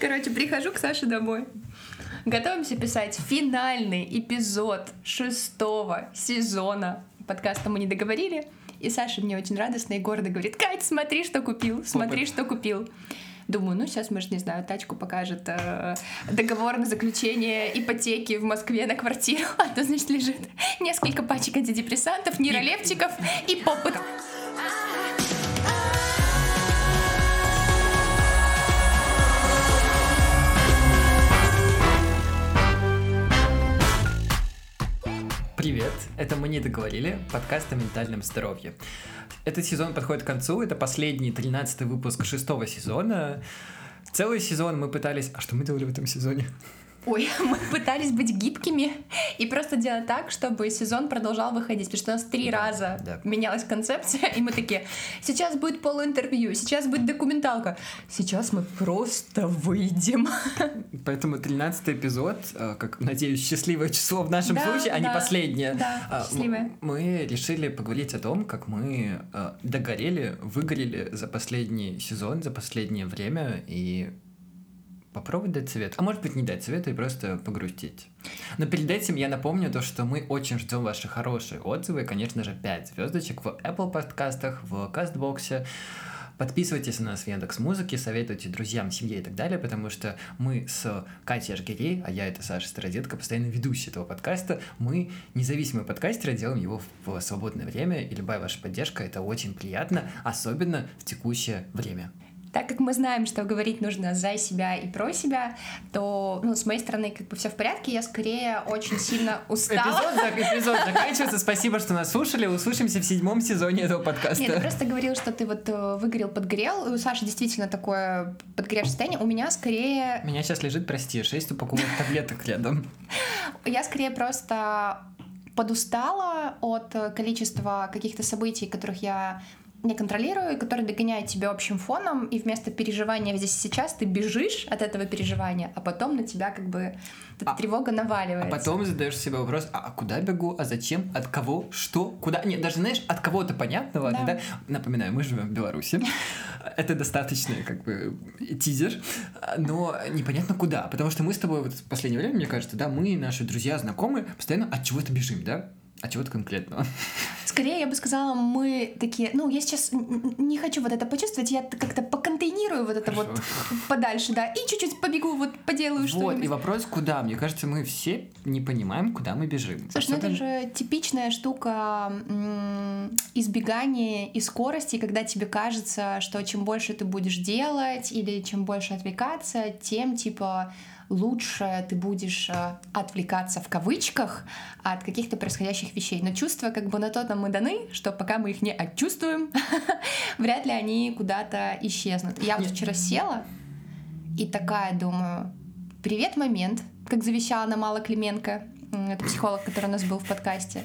Короче, прихожу к Саше домой. Готовимся писать финальный эпизод шестого сезона подкаста «Мы не договорили». И Саша мне очень радостно и гордо говорит, Кать, смотри, что купил, смотри, Опыт. что купил. Думаю, ну сейчас, может, не знаю, тачку покажет э, договор на заключение ипотеки в Москве на квартиру, а то, значит, лежит несколько пачек антидепрессантов, нейролептиков и попыт. Привет, это «Мы не договорили», подкаст о ментальном здоровье. Этот сезон подходит к концу, это последний, тринадцатый выпуск шестого сезона. Целый сезон мы пытались... А что мы делали в этом сезоне? Ой, мы пытались быть гибкими и просто делать так, чтобы сезон продолжал выходить, потому что у нас три да, раза да. менялась концепция, и мы такие, сейчас будет полуинтервью, сейчас будет документалка, сейчас мы просто выйдем. Поэтому 13 эпизод, э, как, надеюсь, счастливое число в нашем да, случае, а да, не последнее. Да, а, счастливое. Мы решили поговорить о том, как мы э, догорели, выгорели за последний сезон, за последнее время, и попробовать дать совет, а может быть не дать совета и просто погрустить. Но перед этим я напомню то, что мы очень ждем ваши хорошие отзывы, конечно же, 5 звездочек в Apple подкастах, в Кастбоксе. Подписывайтесь на нас в Яндекс Музыке, советуйте друзьям, семье и так далее, потому что мы с Катей Ажгирей, а я это Саша Стародетка, постоянно ведущий этого подкаста, мы независимые подкастеры, делаем его в свободное время, и любая ваша поддержка — это очень приятно, особенно в текущее время. Так как мы знаем, что говорить нужно за себя и про себя, то, ну, с моей стороны, как бы все в порядке, я скорее очень сильно устала. Эпизод, эпизод заканчивается. Спасибо, что нас слушали. Услышимся в седьмом сезоне этого подкаста. Нет, ты просто говорил, что ты вот э, выгорел, подгорел. У Саши действительно такое подгоревшее состояние. У меня скорее... У меня сейчас лежит, прости, шесть упаковок таблеток рядом. Я скорее просто подустала от количества каких-то событий, которых я не контролирую, и который догоняет тебя общим фоном, и вместо переживания здесь сейчас ты бежишь от этого переживания, а потом на тебя как бы эта а, тревога наваливается. А потом задаешь себе вопрос, а, а куда бегу, а зачем, от кого, что, куда? Нет, даже знаешь, от кого-то понятного, да. да? Напоминаю, мы живем в Беларуси. Это достаточно как бы тизер, но непонятно куда, потому что мы с тобой вот в последнее время, мне кажется, да, мы, наши друзья, знакомые, постоянно от чего-то бежим, да? А чего-то конкретного? Скорее, я бы сказала, мы такие, ну, я сейчас не хочу вот это почувствовать, я как-то поконтейнирую вот это Хорошо. вот подальше, да, и чуть-чуть побегу, вот поделаю вот, что-нибудь. Вот, и вопрос, куда? Мне кажется, мы все не понимаем, куда мы бежим. Слушай, Особенно... ну это же типичная штука избегания и скорости, когда тебе кажется, что чем больше ты будешь делать или чем больше отвлекаться, тем, типа, лучше ты будешь э, отвлекаться в кавычках от каких-то происходящих вещей. Но чувства как бы на то нам мы даны, что пока мы их не отчувствуем, вряд ли они куда-то исчезнут. Я вот вчера села и такая думаю, привет, момент, как завещала на Мала Клименко, это психолог, который у нас был в подкасте.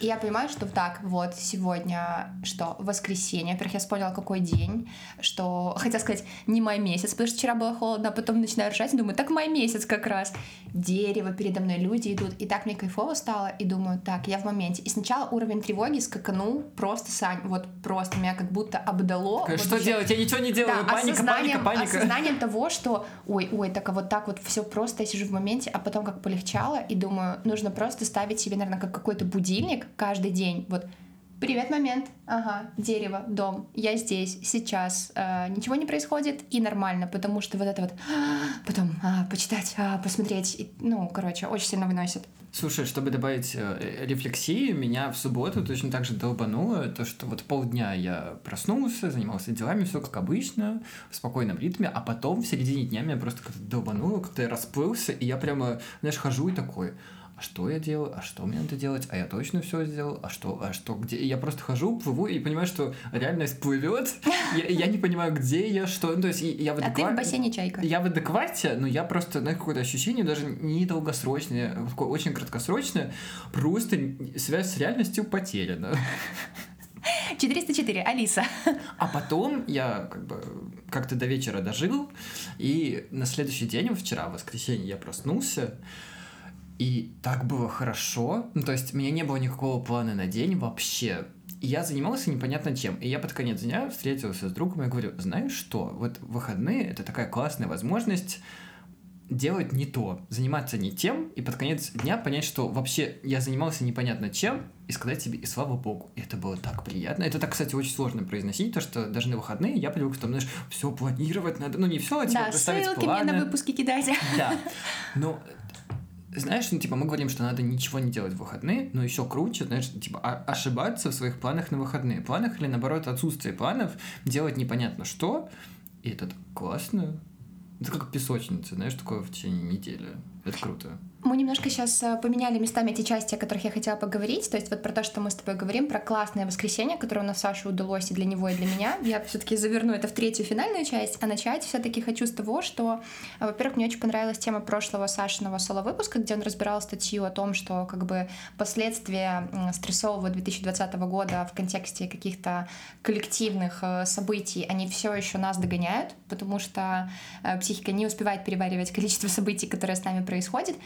И я понимаю, что так, вот, сегодня что, воскресенье. Во-первых, я вспомнила, какой день, что, хотя сказать, не май месяц, потому что вчера было холодно, а потом начинаю ржать и думаю, так май месяц как раз. Дерево передо мной, люди идут. И так мне кайфово стало, и думаю, так, я в моменте. И сначала уровень тревоги скаканул просто, Сань, вот просто меня как будто обдало. Как, вот что уже... делать? Я ничего не делаю, да, паника, паника, паника. Осознанием того, что, ой, ой, так а вот так вот все просто, я сижу в моменте, а потом как полегчало, и думаю, нужно просто ставить себе, наверное, как какой-то будильник, каждый день. Вот Привет, момент. Ага, дерево, дом. Я здесь, сейчас. Э, ничего не происходит и нормально, потому что вот это вот потом а, почитать, а, посмотреть, и, ну, короче, очень сильно выносит. Слушай, чтобы добавить э, рефлексии, меня в субботу точно так же долбануло, то, что вот полдня я проснулся, занимался делами, все как обычно, в спокойном ритме, а потом в середине дня меня просто как-то долбануло, как-то я расплылся, и я прямо, знаешь, хожу и такой, а что я делаю, а что мне надо делать, а я точно все сделал, а что, а что, где. Я просто хожу, плыву и понимаю, что реальность плывет. Я, я не понимаю, где я, что. Ну, то есть я в адеквате. А ты в бассейне чайка. Я в адеквате, но я просто, на какое-то ощущение, даже не долгосрочное, очень краткосрочное, просто связь с реальностью потеряна. 404, Алиса. А потом я как бы как-то до вечера дожил, и на следующий день, вчера, в воскресенье, я проснулся, и так было хорошо. Ну, то есть, у меня не было никакого плана на день вообще. И я занимался непонятно чем. И я под конец дня встретился с другом и говорю, знаешь что, вот выходные — это такая классная возможность делать не то, заниматься не тем, и под конец дня понять, что вообще я занимался непонятно чем, и сказать себе, и слава богу, и это было так приятно. Это так, кстати, очень сложно произносить, то, что даже на выходные я привык, что, знаешь, все планировать надо, ну не все, а типа да, ссылки планы. мне на выпуски кидать. Да, но знаешь, ну, типа, мы говорим, что надо ничего не делать в выходные, но еще круче, знаешь, типа, ошибаться в своих планах на выходные. Планах или, наоборот, отсутствие планов, делать непонятно что, и это классно. Это как песочница, знаешь, такое в течение недели. Это круто. Мы немножко сейчас э, поменяли местами те части, о которых я хотела поговорить. То есть вот про то, что мы с тобой говорим, про классное воскресенье, которое у нас Саше удалось и для него, и для меня. Я все таки заверну это в третью финальную часть, а начать все таки хочу с того, что, э, во-первых, мне очень понравилась тема прошлого Сашиного соло-выпуска, где он разбирал статью о том, что как бы последствия стрессового 2020 года в контексте каких-то коллективных э, событий, они все еще нас догоняют, потому что психика не успевает переваривать количество событий, которые с нами происходят.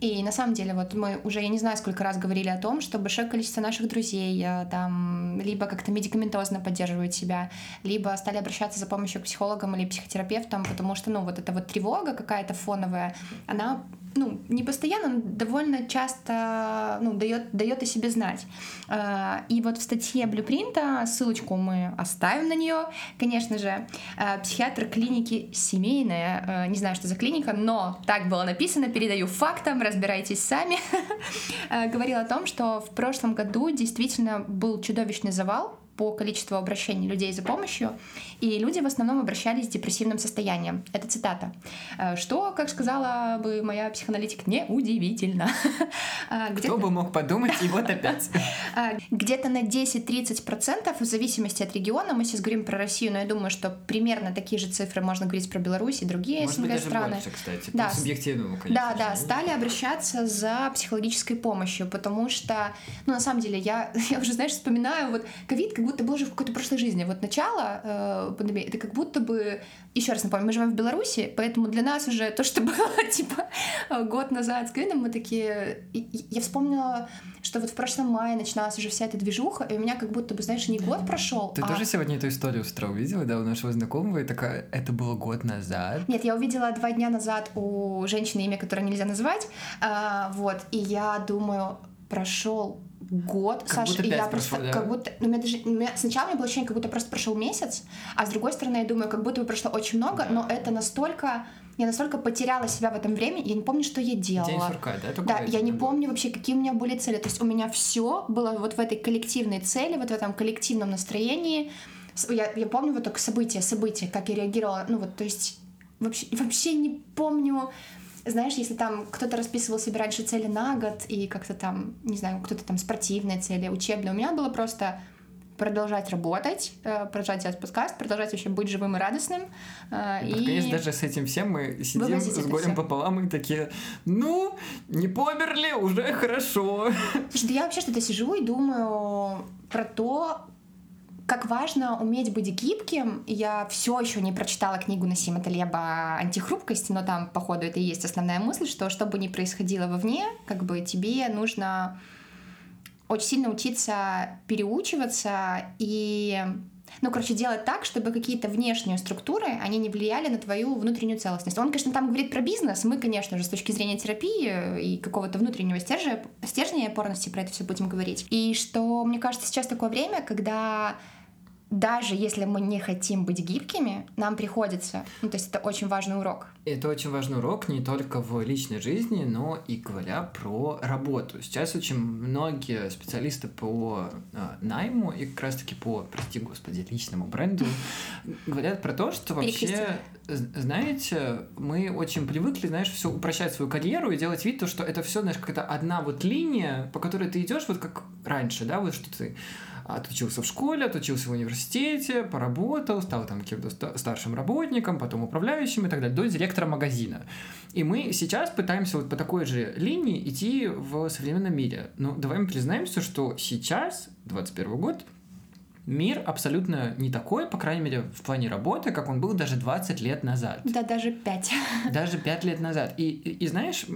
И на самом деле, вот мы уже, я не знаю, сколько раз говорили о том, что большое количество наших друзей э, там либо как-то медикаментозно поддерживают себя, либо стали обращаться за помощью к психологам или психотерапевтам, потому что, ну, вот эта вот тревога какая-то фоновая, она ну, не постоянно, но довольно часто ну, дает, дает о себе знать. А, и вот в статье Блюпринта, ссылочку мы оставим на нее, конечно же, а, психиатр клиники семейная, а, не знаю, что за клиника, но так было написано, передаю фактам, разбирайтесь сами, говорил о том, что в прошлом году действительно был чудовищный завал по количеству обращений людей за помощью, и люди в основном обращались с депрессивным состоянием. Это цитата. «Э, что, как сказала бы моя психоаналитик, неудивительно. Э, Кто бы мог подумать, и вот опять. Э, где-то на 10-30% в зависимости от региона, мы сейчас говорим про Россию, но я думаю, что примерно такие же цифры можно говорить про Беларусь и другие Может СНГ страны. Больше, кстати, да, субъективному, конечно. Да, да, стали обращаться за психологической помощью, потому что, ну, на самом деле, я, я уже, знаешь, вспоминаю, вот ковид как будто был же в какой-то прошлой жизни. Вот начало э, пандемии, это как будто бы, еще раз напомню, мы живем в Беларуси, поэтому для нас уже то, что было, типа, год назад с ковидом, мы такие... Я вспомнила, что вот в прошлом мае начиналась уже вся эта движуха, и у меня как будто бы, знаешь, не год прошел. Ты а... тоже сегодня эту историю с утра увидела, да, у нашего знакомого, и такая, это было год назад? Нет, я увидела два дня назад у женщины имя, которое нельзя назвать, а, вот, и я думаю, прошел год, как Саша, и я просто прошло, да? как будто, ну, меня даже, меня, сначала у меня было ощущение, как будто просто прошел месяц, а с другой стороны, я думаю, как будто бы прошло очень много, да. но это настолько, я настолько потеряла себя в этом времени, я не помню, что я делала. День сурка, да? да, я не помню вообще, какие у меня были цели, то есть у меня все было вот в этой коллективной цели, вот в этом коллективном настроении, я, я помню вот только события, события, как я реагировала, ну вот, то есть вообще, вообще не помню, знаешь, если там кто-то расписывал себе раньше цели на год, и как-то там, не знаю, кто-то там спортивные цели, учебные, у меня было просто продолжать работать, э, продолжать делать подкаст, продолжать вообще быть живым и радостным. Э, и, и... даже с этим всем мы сидим с горем пополам и такие, ну, не померли, уже хорошо. Слушай, я вообще что-то сижу и думаю про то, как важно уметь быть гибким. Я все еще не прочитала книгу Насима Талеба «Антихрупкость», но там, походу, это и есть основная мысль, что что бы ни происходило вовне, как бы тебе нужно очень сильно учиться переучиваться и ну, короче, делать так, чтобы какие-то внешние структуры, они не влияли на твою внутреннюю целостность. Он, конечно, там говорит про бизнес, мы, конечно же, с точки зрения терапии и какого-то внутреннего стержня, стержня и опорности про это все будем говорить. И что, мне кажется, сейчас такое время, когда даже если мы не хотим быть гибкими, нам приходится. Ну, то есть это очень важный урок. Это очень важный урок не только в личной жизни, но и говоря про работу. Сейчас очень многие специалисты по э, найму и как раз-таки по, прости господи, личному бренду говорят про то, что вообще, знаете, мы очень привыкли, знаешь, все упрощать свою карьеру и делать вид, то, что это все, знаешь, какая-то одна вот линия, по которой ты идешь, вот как раньше, да, вот что ты отучился в школе, отучился в университете, поработал, стал там каким-то старшим работником, потом управляющим и так далее, до директора магазина. И мы сейчас пытаемся вот по такой же линии идти в современном мире. Но давай мы признаемся, что сейчас, 21 год, мир абсолютно не такой, по крайней мере, в плане работы, как он был даже 20 лет назад. Да, даже 5. Даже 5 лет назад. И, и, и знаешь,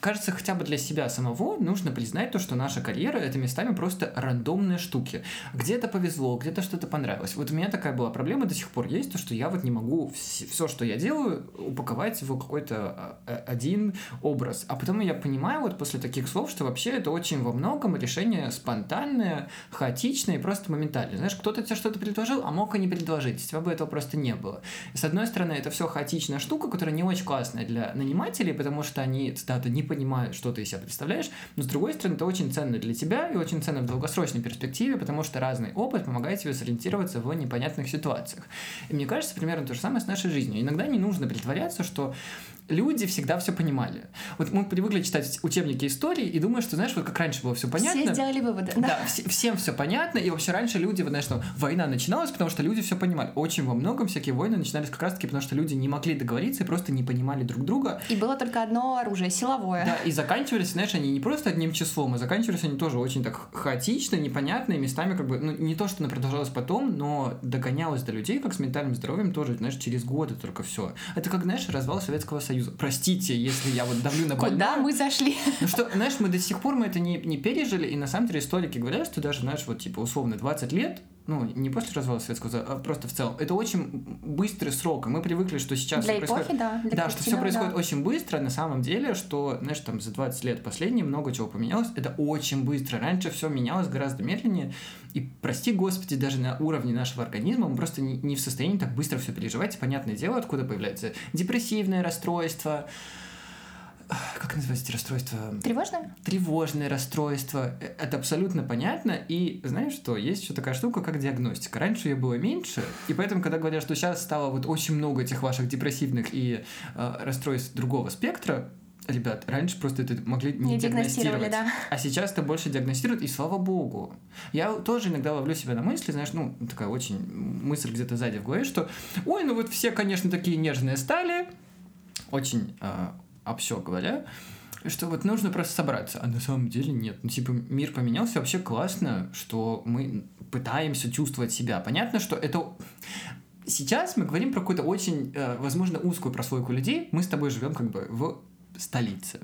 кажется, хотя бы для себя самого нужно признать то, что наша карьера — это местами просто рандомные штуки. Где-то повезло, где-то что-то понравилось. Вот у меня такая была проблема до сих пор есть, то, что я вот не могу все, что я делаю, упаковать в какой-то а, а, один образ. А потом я понимаю вот после таких слов, что вообще это очень во многом решение спонтанное, хаотичное и просто моментальное. Знаешь, кто-то тебе что-то предложил, а мог и не предложить. У тебя бы этого просто не было. И с одной стороны, это все хаотичная штука, которая не очень классная для нанимателей, потому что они, цитата, не понимают, что ты из себя представляешь. Но с другой стороны, это очень ценно для тебя и очень ценно в долгосрочной перспективе, потому что разный опыт помогает тебе сориентироваться в непонятных ситуациях. И мне кажется, примерно то же самое с нашей жизнью. Иногда не нужно притворяться, что люди всегда все понимали. Вот мы привыкли читать учебники истории и думаю, что, знаешь, вот как раньше было все понятно. Все сделали выводы. Да, да вс- всем все понятно, и вообще раньше люди, знаешь, что война начиналась, потому что люди все понимали. Очень во многом всякие войны начинались как раз-таки, потому что люди не могли договориться и просто не понимали друг друга. И было только одно оружие, силовое. Да, и заканчивались, знаешь, они не просто одним числом, а заканчивались они тоже очень так хаотично, непонятно, и местами как бы, ну, не то, что она продолжалась потом, но догонялась до людей, как с ментальным здоровьем, тоже, знаешь, через годы только все. Это как, знаешь, развал Советского Союза. Простите, если я вот давлю на больное. Куда мы зашли? Ну что, знаешь, мы до сих пор мы это не, не пережили, и на самом деле историки говорят, что даже, знаешь, вот типа условно 20 лет ну, не после развала Советского Союза, а просто в целом. Это очень быстрый срок, и мы привыкли, что сейчас Для все эпохи, происходит... да. Для да, что все происходит да. очень быстро, на самом деле, что, знаешь, там за 20 лет последние много чего поменялось, это очень быстро. Раньше все менялось гораздо медленнее, и, прости господи, даже на уровне нашего организма мы просто не, не в состоянии так быстро все переживать. Понятное дело, откуда появляется депрессивное расстройство, как называется эти расстройства? Тревожное? Тревожное расстройство. Э, это абсолютно понятно. И знаешь что? Есть еще такая штука, как диагностика. Раньше ее было меньше, и поэтому, когда говорят, что сейчас стало вот очень много этих ваших депрессивных и э, расстройств другого спектра, ребят, раньше просто это могли не, не диагностировать. Да. А сейчас это больше диагностируют, и слава богу. Я тоже иногда ловлю себя на мысли, знаешь, ну, такая очень мысль где-то сзади в голове, что, ой, ну вот все, конечно, такие нежные стали, очень э, общо говоря, что вот нужно просто собраться, а на самом деле нет. Ну, типа, мир поменялся, вообще классно, что мы пытаемся чувствовать себя. Понятно, что это... Сейчас мы говорим про какую-то очень, э, возможно, узкую прослойку людей. Мы с тобой живем как бы в столице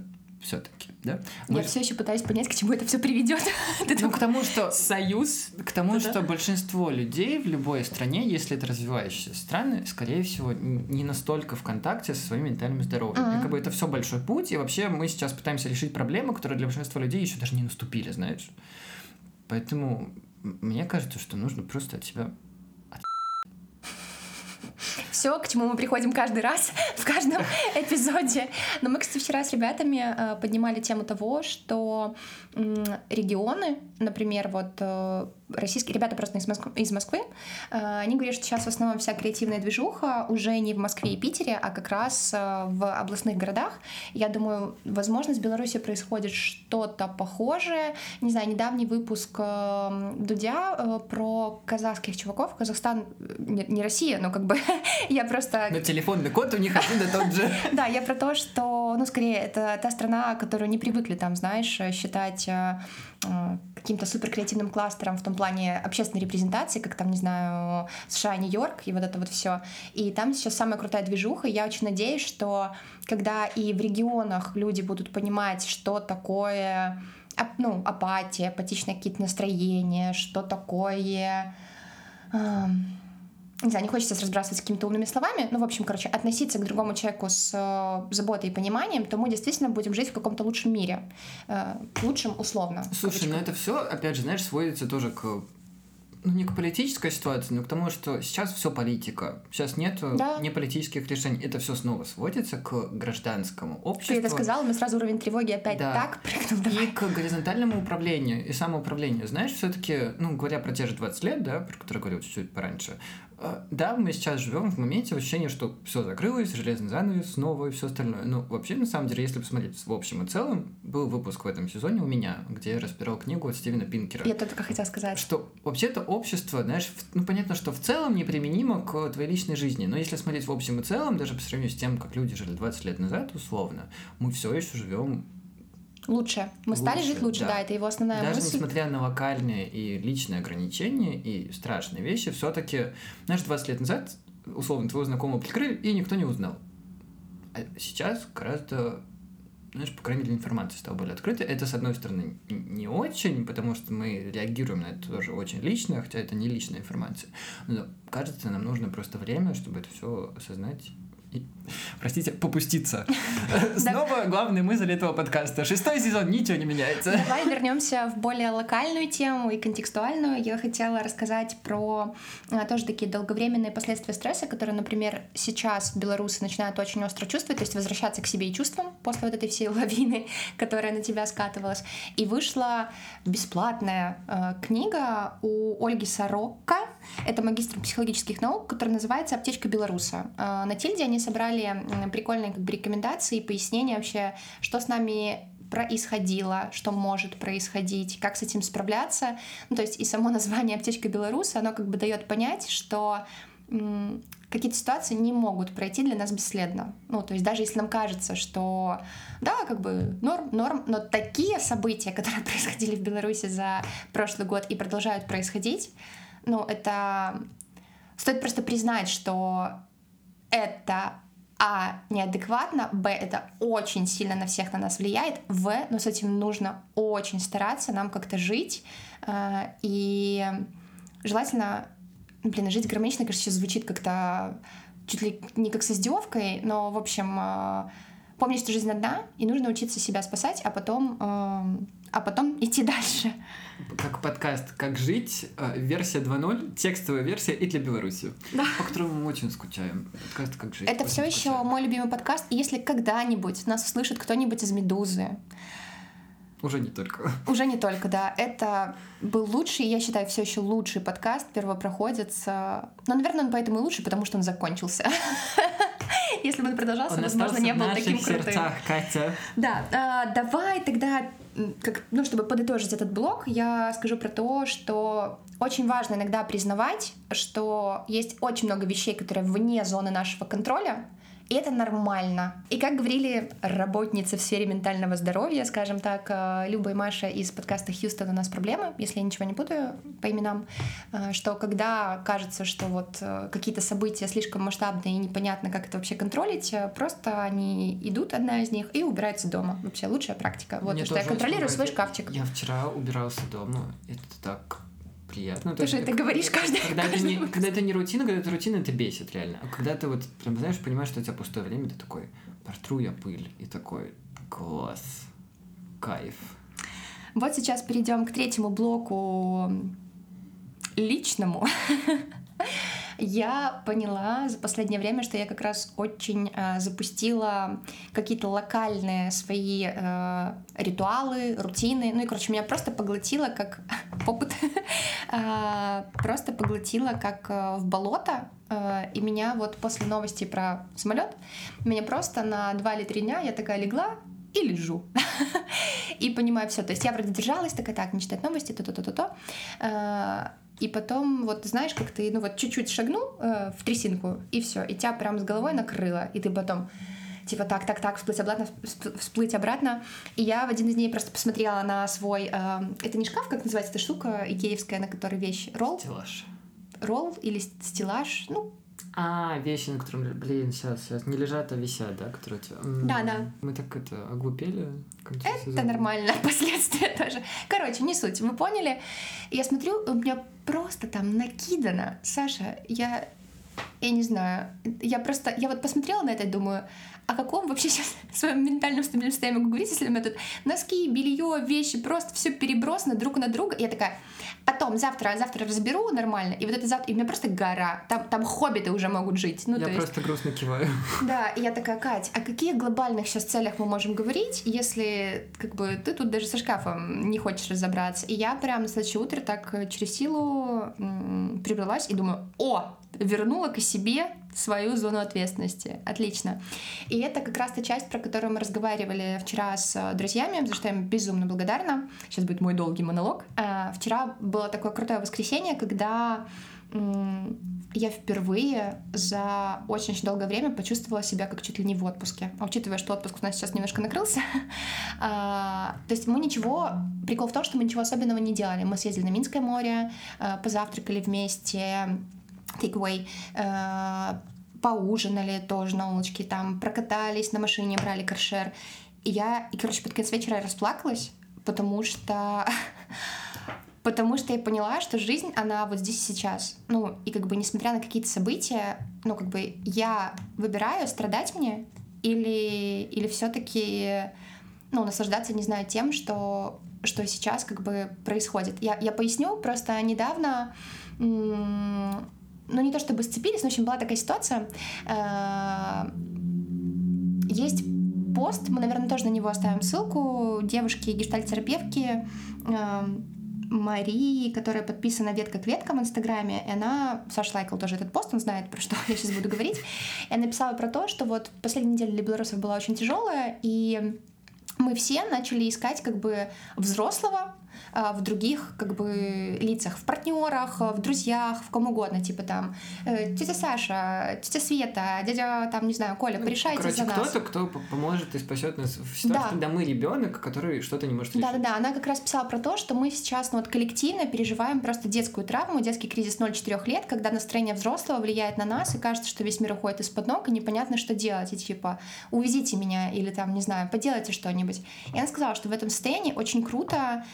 все-таки, да? Мы... Я все еще пытаюсь понять, к чему это все приведет. ну, к тому, что союз, к тому, да? что большинство людей в любой стране, если это развивающиеся страны, скорее всего, не настолько в контакте со своим ментальным здоровьем. И как бы это все большой путь, и вообще мы сейчас пытаемся решить проблемы, которые для большинства людей еще даже не наступили, знаешь. Поэтому мне кажется, что нужно просто от себя все, к чему мы приходим каждый раз, в каждом эпизоде. Но мы, кстати, вчера с ребятами э, поднимали тему того, что регионы, например, вот э, российские ребята просто из Москвы, из Москвы, э, они говорят, что сейчас в основном вся креативная движуха уже не в Москве и Питере, а как раз в областных городах. Я думаю, возможно, с Беларусью происходит что-то похожее. Не знаю, недавний выпуск Дудя про казахских чуваков. Казахстан не Россия, но как бы я просто... Но телефонный код у них один и тот же. Да, я про то, что, ну, скорее, это та страна, которую не привыкли там, знаешь, считать э, э, каким-то супер креативным кластером в том плане общественной репрезентации, как там, не знаю, США, Нью-Йорк и вот это вот все. И там сейчас самая крутая движуха, и я очень надеюсь, что когда и в регионах люди будут понимать, что такое ну, апатия, апатичные какие-то настроения, что такое не знаю, не хочется разбрасываться какими-то умными словами, но, в общем, короче, относиться к другому человеку с э, заботой и пониманием, то мы действительно будем жить в каком-то лучшем мире. Э, лучшем условно. Слушай, но это все, опять же, знаешь, сводится тоже к ну, не к политической ситуации, но к тому, что сейчас все политика. Сейчас нет да. не политических решений. Это все снова сводится к гражданскому обществу. Ты это сказала, мы сразу уровень тревоги опять да. так прыгнул. Давай. И к горизонтальному управлению и самоуправлению. Знаешь, все-таки, ну, говоря про те же 20 лет, да, про которые говорил чуть-чуть пораньше, да, мы сейчас живем в моменте ощущения, что все закрылось, железный занавес снова и все остальное. Но вообще, на самом деле, если посмотреть в общем и целом, был выпуск в этом сезоне у меня, где я разбирал книгу от Стивена Пинкера. Я только хотела сказать. Что вообще-то общество, знаешь, ну понятно, что в целом неприменимо к твоей личной жизни, но если смотреть в общем и целом, даже по сравнению с тем, как люди жили 20 лет назад, условно, мы все еще живем Лучше. Мы стали Лучше, жить лучше, да. да. это его основная Даже мысль. несмотря на локальные и личные ограничения и страшные вещи, все-таки, знаешь, 20 лет назад, условно, твоего знакомого прикрыли, и никто не узнал. А сейчас гораздо, знаешь, по крайней мере, информация стала более открытой. Это, с одной стороны, не очень, потому что мы реагируем на это тоже очень лично, хотя это не личная информация. Но, кажется, нам нужно просто время, чтобы это все осознать простите, попуститься. Снова главная мысль этого подкаста. Шестой сезон, ничего не меняется. Давай вернемся в более локальную тему и контекстуальную. Я хотела рассказать про а, тоже такие долговременные последствия стресса, которые, например, сейчас белорусы начинают очень остро чувствовать, то есть возвращаться к себе и чувствам после вот этой всей лавины, которая на тебя скатывалась. И вышла бесплатная э, книга у Ольги Сорокко. Это магистр психологических наук, которая называется «Аптечка белоруса». Э, на Тильде они собрали прикольные как бы рекомендации и пояснения вообще, что с нами происходило, что может происходить, как с этим справляться. Ну, то есть и само название «Аптечка белоруса», оно как бы дает понять, что какие-то ситуации не могут пройти для нас бесследно. Ну, то есть даже если нам кажется, что да, как бы норм, норм, но такие события, которые происходили в Беларуси за прошлый год и продолжают происходить, ну, это стоит просто признать, что это а, неадекватно, б, это очень сильно на всех на нас влияет, в, но с этим нужно очень стараться, нам как-то жить, э, и желательно, блин, жить гармонично, конечно, сейчас звучит как-то чуть ли не как с издевкой, но, в общем, э, помнить, что жизнь одна, и нужно учиться себя спасать, а потом, э, а потом идти дальше. Как подкаст «Как жить», э, версия 2.0, текстовая версия и для Беларуси, Да. по которому мы очень скучаем. Подкаст «Как жить». Это все еще мой любимый подкаст. И если когда-нибудь нас услышит кто-нибудь из Медузы, Уже не только. уже не только, да, это был лучший, я считаю, все еще лучший подкаст первопроходец. э, Но, наверное, он поэтому и лучший, потому что он закончился. Если бы он продолжался, Он возможно, не был таким крутым. сердцах, Катя. Да, а, давай тогда, как, ну, чтобы подытожить этот блок, я скажу про то, что очень важно иногда признавать, что есть очень много вещей, которые вне зоны нашего контроля, и это нормально. И как говорили работницы в сфере ментального здоровья, скажем так, э, Люба и Маша из подкаста «Хьюстон, у нас проблемы», если я ничего не путаю по именам, э, что когда кажется, что вот э, какие-то события слишком масштабные и непонятно, как это вообще контролить, просто они идут, одна из них, и убираются дома. Вообще лучшая практика. Вот, Мне что я контролирую свой шкафчик. Я вчера убирался дома. Это так приятно. Ты же это как- говоришь каждый- когда, это не, выпуск. когда это не рутина, когда это рутина, это бесит реально. А когда ты вот прям, знаешь, понимаешь, что у тебя пустое время, ты такой, протру я пыль, и такой, класс, кайф. Вот сейчас перейдем к третьему блоку личному. Я поняла за последнее время, что я как раз очень э, запустила какие-то локальные свои э, ритуалы, рутины. Ну и, короче, меня просто поглотило как опыт. Э, Просто поглотило как э, в болото. Э, И меня вот после новости про самолет, меня просто на два или три дня я такая легла и лежу. И понимаю все. То есть я вроде держалась, такая, так, не читать новости, то-то-то-то-то. И потом, вот знаешь, как ты, ну вот чуть-чуть шагнул э, в трясинку, и все, и тебя прям с головой накрыло, и ты потом типа так, так, так, всплыть обратно, всп- всплыть обратно. И я в один из дней просто посмотрела на свой, э, это не шкаф, как называется эта штука икеевская, на которой вещь, ролл, Стеллаж. ролл или ст- стеллаж, ну, А, вещи, на котором, блин, сейчас, сейчас, не лежат, а висят, да, которые тебя... Да, да. Мы так это, оглупели. Это сезона. нормально, последствия тоже. Короче, не суть, вы поняли? Я смотрю, у меня просто там накидано. Саша, я, я не знаю, я просто, я вот посмотрела на это и думаю, о каком вообще сейчас своем ментальном стабильном состоянии могу говорить, если у меня тут носки, белье, вещи, просто все перебросано друг на друга. И я такая, потом, завтра, завтра разберу нормально, и вот это завтра, и у меня просто гора, там, там хоббиты уже могут жить. Ну, Я то есть, просто грустно киваю. да, и я такая, Кать, о каких глобальных сейчас целях мы можем говорить, если как бы ты тут даже со шкафом не хочешь разобраться? И я прям на следующее утро так через силу м, прибралась и думаю, о, вернула к себе свою зону ответственности. Отлично. И это как раз та часть, про которую мы разговаривали вчера с э, друзьями, за что я им безумно благодарна. Сейчас будет мой долгий монолог. А, Вчера было такое крутое воскресенье, когда я впервые за очень-очень долгое время почувствовала себя как чуть ли не в отпуске. А учитывая, что отпуск у нас сейчас немножко накрылся, а, то есть мы ничего... Прикол в том, что мы ничего особенного не делали. Мы съездили на Минское море, позавтракали вместе, takeaway, а, поужинали тоже на улочке, там прокатались на машине, брали каршер. И я, и, короче, под конец вечера я расплакалась, потому что потому что я поняла, что жизнь, она вот здесь и сейчас. Ну, и как бы несмотря на какие-то события, ну, как бы я выбираю, страдать мне или, или все таки ну, наслаждаться, не знаю, тем, что, что сейчас как бы происходит. Я, я поясню, просто недавно ну, не то чтобы сцепились, но, в общем, была такая ситуация. Э, есть пост, мы, наверное, тоже на него оставим ссылку, девушки гештальтерапевтки, эм, Марии, которая подписана ветка к веткам в Инстаграме, и она, Саша лайкал тоже этот пост, он знает, про что я сейчас буду говорить, и она написала про то, что вот последняя неделя для белорусов была очень тяжелая, и мы все начали искать как бы взрослого, в других как бы лицах, в партнерах, в друзьях, в ком угодно, типа там э, тетя Саша, тетя Света, дядя там, не знаю, Коля, ну, порешайте Короче, за нас. кто-то, кто поможет и спасет нас в ситуации, да. когда мы ребенок, который что-то не может решить. Да-да-да, она как раз писала про то, что мы сейчас ну, вот коллективно переживаем просто детскую травму, детский кризис 0-4 лет, когда настроение взрослого влияет на нас, и кажется, что весь мир уходит из-под ног, и непонятно, что делать, и типа увезите меня, или там, не знаю, поделайте что-нибудь. И она сказала, что в этом состоянии очень круто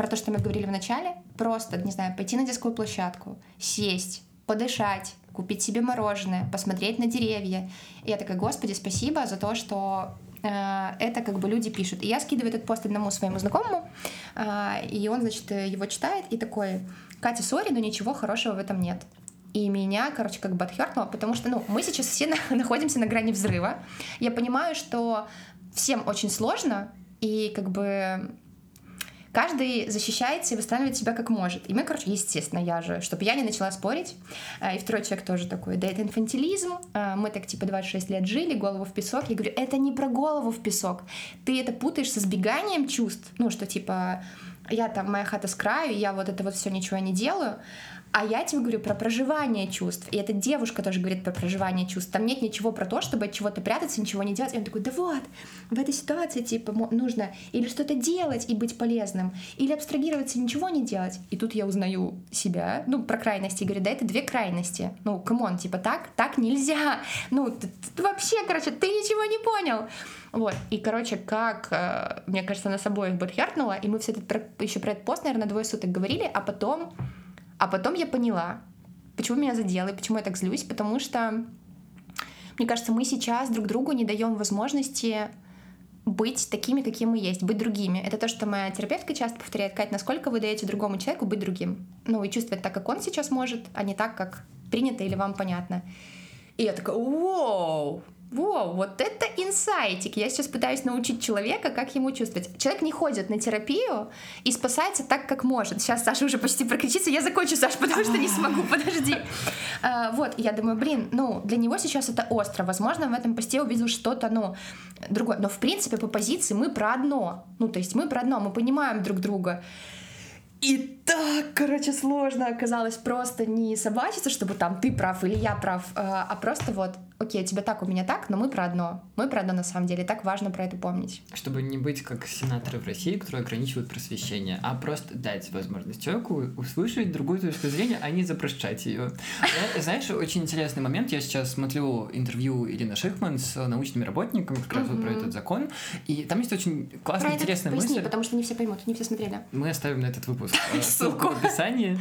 про то, что мы говорили в начале, просто, не знаю, пойти на детскую площадку, сесть, подышать, купить себе мороженое, посмотреть на деревья. И я такая, господи, спасибо за то, что э, это как бы люди пишут. И я скидываю этот пост одному своему знакомому, э, и он, значит, его читает и такой, Катя, сори, но ничего хорошего в этом нет. И меня, короче, как бы отхеркнуло, потому что, ну, мы сейчас все на, находимся на грани взрыва. Я понимаю, что всем очень сложно, и как бы каждый защищается и восстанавливает себя как может. И мы, короче, естественно, я же, чтобы я не начала спорить. А, и второй человек тоже такой, да это инфантилизм, а, мы так типа 26 лет жили, голову в песок. Я говорю, это не про голову в песок. Ты это путаешь со сбеганием чувств. Ну, что типа я там, моя хата с краю, я вот это вот все ничего не делаю. А я тебе говорю про проживание чувств. И эта девушка тоже говорит про проживание чувств. Там нет ничего про то, чтобы от чего-то прятаться, ничего не делать. И он такой, да вот, в этой ситуации, типа, нужно или что-то делать и быть полезным, или абстрагироваться и ничего не делать. И тут я узнаю себя, ну, про крайности, и говорю, да это две крайности. Ну, come on, типа, так, так нельзя. Ну, вообще, короче, ты ничего не понял. Вот, и, короче, как, э, мне кажется, нас обоих butthurt нуло, и мы все это еще про этот пост, наверное, двое суток говорили, а потом а потом я поняла, почему меня задело и почему я так злюсь, потому что, мне кажется, мы сейчас друг другу не даем возможности быть такими, какие мы есть, быть другими. Это то, что моя терапевтка часто повторяет, Кать, насколько вы даете другому человеку быть другим. Ну, и чувствовать так, как он сейчас может, а не так, как принято или вам понятно. И я такая, вау, Воу, вот это инсайтик. Я сейчас пытаюсь научить человека, как ему чувствовать. Человек не ходит на терапию и спасается так, как может. Сейчас Саша уже почти прокричится. Я закончу, Саша, потому что не смогу, подожди. А, вот, я думаю, блин, ну, для него сейчас это остро. Возможно, в этом посте увидел что-то, ну, другое. Но, в принципе, по позиции мы про одно. Ну, то есть мы про одно, мы понимаем друг друга. И так, короче, сложно оказалось просто не собачиться, чтобы там ты прав или я прав, а, а просто вот окей, у тебя так, у меня так, но мы про одно. Мы про одно на самом деле. Так важно про это помнить. Чтобы не быть как сенаторы в России, которые ограничивают просвещение, а просто дать возможность человеку услышать другую точку зрения, а не запрещать ее. Знаешь, очень интересный момент. Я сейчас смотрю интервью Ирины Шихман с научными работниками как раз вот про этот закон. И там есть очень классная, интересная мысль. потому что не все поймут, не все смотрели. Мы оставим на этот выпуск э, ссылку в описании.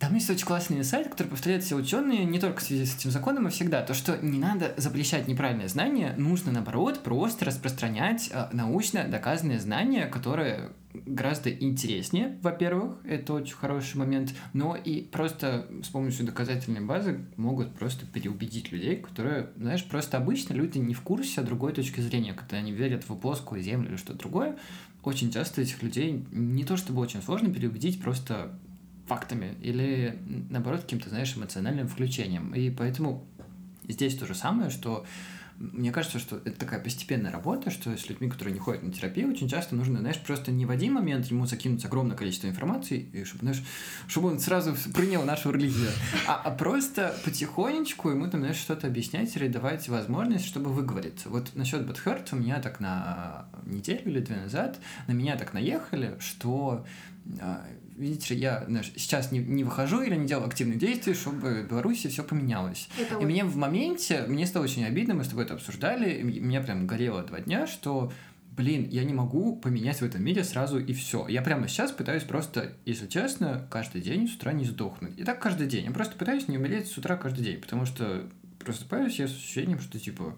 Там есть очень классный инсайт, который повторяют все ученые не только в связи с этим законом, а всегда. То, что не надо запрещать неправильное знание, нужно, наоборот, просто распространять э, научно доказанные знания, которые гораздо интереснее, во-первых, это очень хороший момент, но и просто с помощью доказательной базы могут просто переубедить людей, которые, знаешь, просто обычно люди не в курсе другой точки зрения, когда они верят в плоскую землю или что-то другое, очень часто этих людей не то чтобы очень сложно переубедить, просто фактами или, наоборот, каким-то, знаешь, эмоциональным включением. И поэтому здесь то же самое, что мне кажется, что это такая постепенная работа, что с людьми, которые не ходят на терапию, очень часто нужно, знаешь, просто не в один момент ему закинуть огромное количество информации, и чтобы, знаешь, чтобы он сразу принял нашу религию, а, а просто потихонечку ему там, знаешь, что-то объяснять или давать возможность, чтобы выговориться. Вот насчет Бэтхерт у меня так на неделю или две назад на меня так наехали, что а, видите, я знаешь, сейчас не, не выхожу или не делаю активных действий, чтобы в Беларуси все поменялось. Это и очень... мне в моменте, мне стало очень обидно, мы с тобой это обсуждали, и меня прям горело два дня, что блин, я не могу поменять в этом мире сразу и все. Я прямо сейчас пытаюсь просто, если честно, каждый день с утра не сдохнуть. И так каждый день. Я просто пытаюсь не умереть с утра каждый день, потому что просыпаюсь я с ощущением, что типа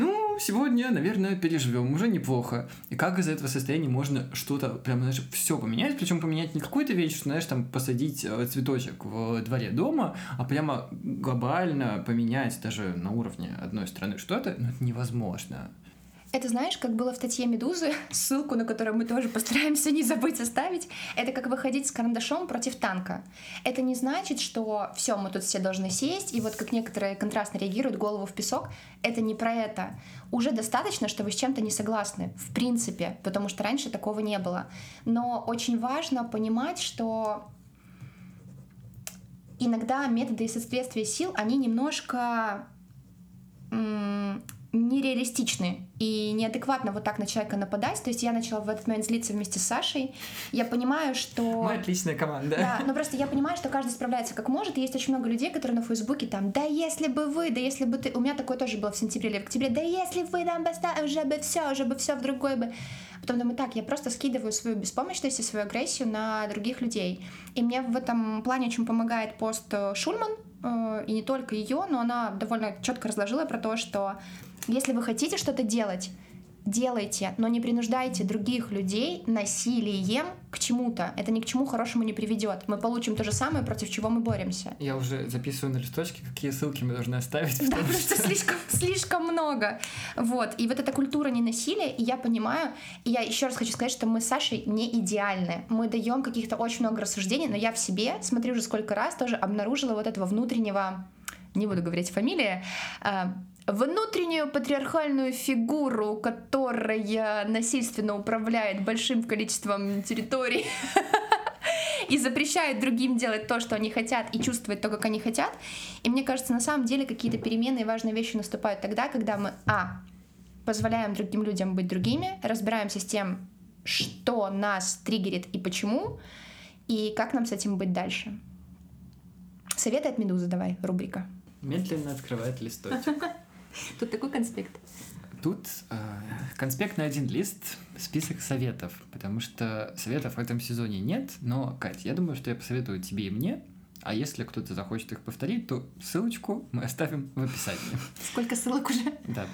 ну, сегодня, наверное, переживем, уже неплохо. И как из этого состояния можно что-то, прям, знаешь, все поменять, причем поменять не какую-то вещь, что, знаешь, там посадить э, цветочек в дворе дома, а прямо глобально поменять даже на уровне одной страны что-то, ну, это невозможно. Это знаешь, как было в статье Медузы, ссылку на которую мы тоже постараемся не забыть оставить. Это как выходить с карандашом против танка. Это не значит, что все, мы тут все должны сесть, и вот как некоторые контрастно реагируют голову в песок. Это не про это. Уже достаточно, что вы с чем-то не согласны, в принципе, потому что раньше такого не было. Но очень важно понимать, что иногда методы и соответствия сил, они немножко нереалистичны и неадекватно вот так на человека нападать. То есть я начала в этот момент злиться вместе с Сашей. Я понимаю, что... Мы отличная команда. Да, но просто я понимаю, что каждый справляется как может. И есть очень много людей, которые на Фейсбуке там, да если бы вы, да если бы ты... У меня такое тоже было в сентябре или в октябре. Да если вы там поставили, уже бы все, уже бы все в другой бы... Потом думаю, так, я просто скидываю свою беспомощность и свою агрессию на других людей. И мне в этом плане очень помогает пост Шульман, э, и не только ее, но она довольно четко разложила про то, что если вы хотите что-то делать, делайте, но не принуждайте других людей насилием к чему-то. Это ни к чему хорошему не приведет. Мы получим то же самое, против чего мы боремся. Я уже записываю на листочке, какие ссылки мы должны оставить. Да, потому что слишком, слишком много. Вот. И вот эта культура ненасилия, и я понимаю, и я еще раз хочу сказать, что мы с Сашей не идеальны. Мы даем каких-то очень много рассуждений, но я в себе, смотрю уже сколько раз, тоже обнаружила вот этого внутреннего не буду говорить фамилии, а, внутреннюю патриархальную фигуру, которая насильственно управляет большим количеством территорий и запрещает другим делать то, что они хотят, и чувствовать то, как они хотят. И мне кажется, на самом деле какие-то перемены и важные вещи наступают тогда, когда мы, а, позволяем другим людям быть другими, разбираемся с тем, что нас триггерит и почему, и как нам с этим быть дальше. Советы от Медузы давай, рубрика. Медленно открывает листочек. Тут такой конспект. Тут э, конспект на один лист, список советов, потому что советов в этом сезоне нет, но, Кать, я думаю, что я посоветую тебе и мне, а если кто-то захочет их повторить, то ссылочку мы оставим в описании. Сколько ссылок уже? Да.